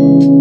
you.